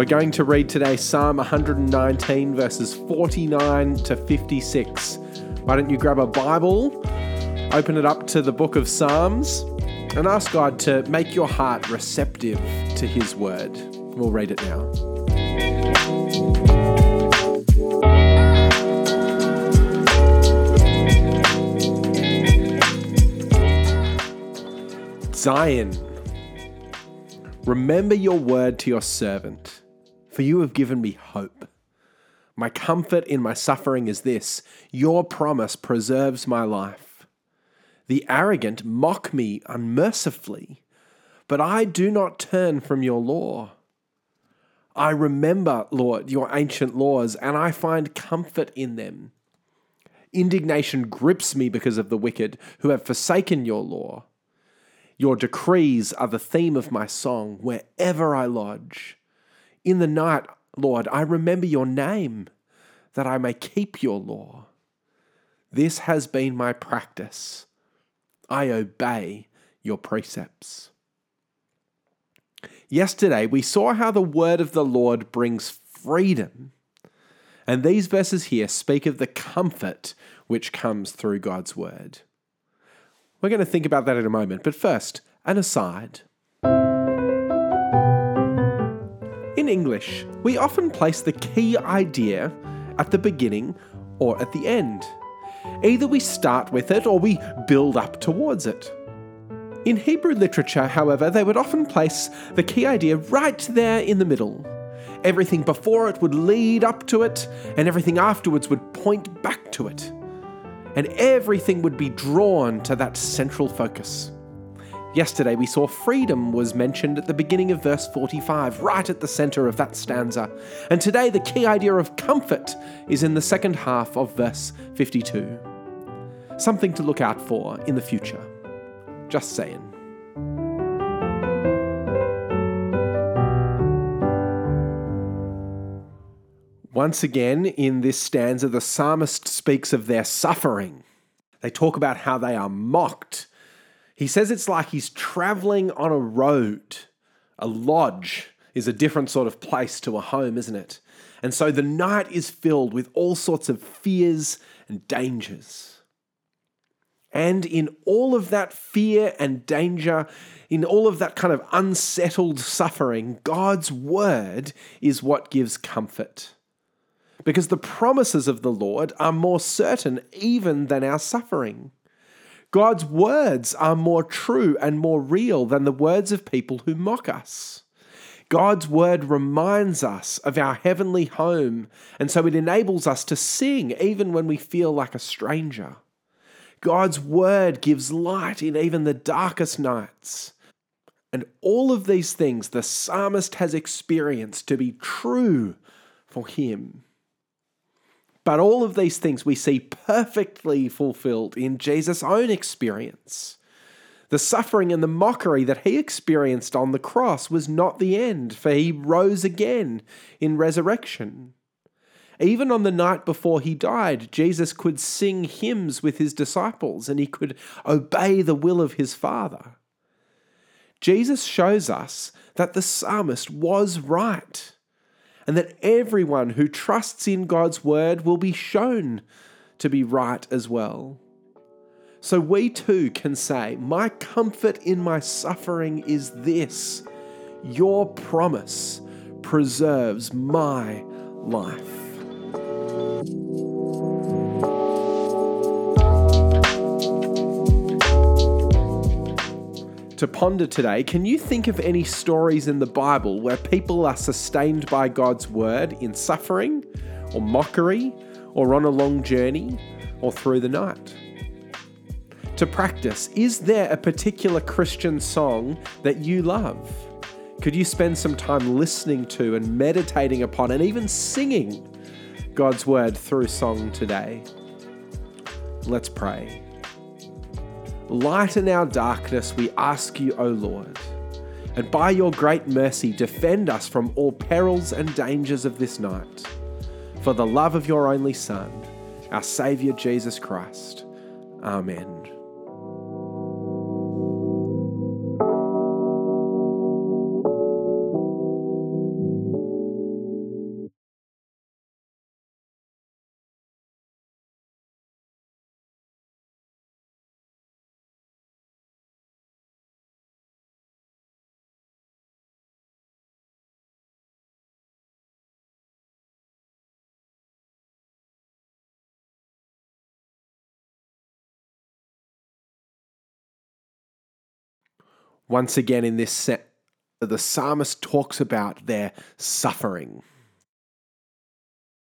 We're going to read today Psalm 119, verses 49 to 56. Why don't you grab a Bible, open it up to the book of Psalms, and ask God to make your heart receptive to His word. We'll read it now. Zayin. Remember your word to your servant, for you have given me hope. My comfort in my suffering is this your promise preserves my life. The arrogant mock me unmercifully, but I do not turn from your law. I remember, Lord, your ancient laws, and I find comfort in them. Indignation grips me because of the wicked who have forsaken your law. Your decrees are the theme of my song wherever I lodge. In the night, Lord, I remember your name, that I may keep your law. This has been my practice. I obey your precepts. Yesterday, we saw how the word of the Lord brings freedom. And these verses here speak of the comfort which comes through God's word. We're going to think about that in a moment, but first, an aside. English, we often place the key idea at the beginning or at the end. Either we start with it or we build up towards it. In Hebrew literature, however, they would often place the key idea right there in the middle. Everything before it would lead up to it, and everything afterwards would point back to it and everything would be drawn to that central focus. Yesterday, we saw freedom was mentioned at the beginning of verse 45, right at the center of that stanza. And today, the key idea of comfort is in the second half of verse 52. Something to look out for in the future. Just saying. Once again, in this stanza, the psalmist speaks of their suffering. They talk about how they are mocked. He says it's like he's traveling on a road. A lodge is a different sort of place to a home, isn't it? And so the night is filled with all sorts of fears and dangers. And in all of that fear and danger, in all of that kind of unsettled suffering, God's word is what gives comfort because the promises of the Lord are more certain even than our suffering. God's words are more true and more real than the words of people who mock us. God's word reminds us of our heavenly home, and so it enables us to sing even when we feel like a stranger. God's word gives light in even the darkest nights. And all of these things the psalmist has experienced to be true for him. But all of these things we see perfectly fulfilled in Jesus' own experience. The suffering and the mockery that he experienced on the cross was not the end, for he rose again in resurrection. Even on the night before he died, Jesus could sing hymns with his disciples and he could obey the will of his Father. Jesus shows us that the psalmist was right and that everyone who trusts in God's word will be shown to be right as well. So we too can say, My comfort in my suffering is this your promise preserves my life. To ponder today, can you think of any stories in the Bible where people are sustained by God's word in suffering or mockery or on a long journey or through the night? To practice, is there a particular Christian song that you love? Could you spend some time listening to and meditating upon and even singing God's word through song today? Let's pray. Lighten our darkness, we ask you, O Lord. And by your great mercy, defend us from all perils and dangers of this night. For the love of your only Son, our Saviour Jesus Christ. Amen. Once again, in this set, the psalmist talks about their suffering.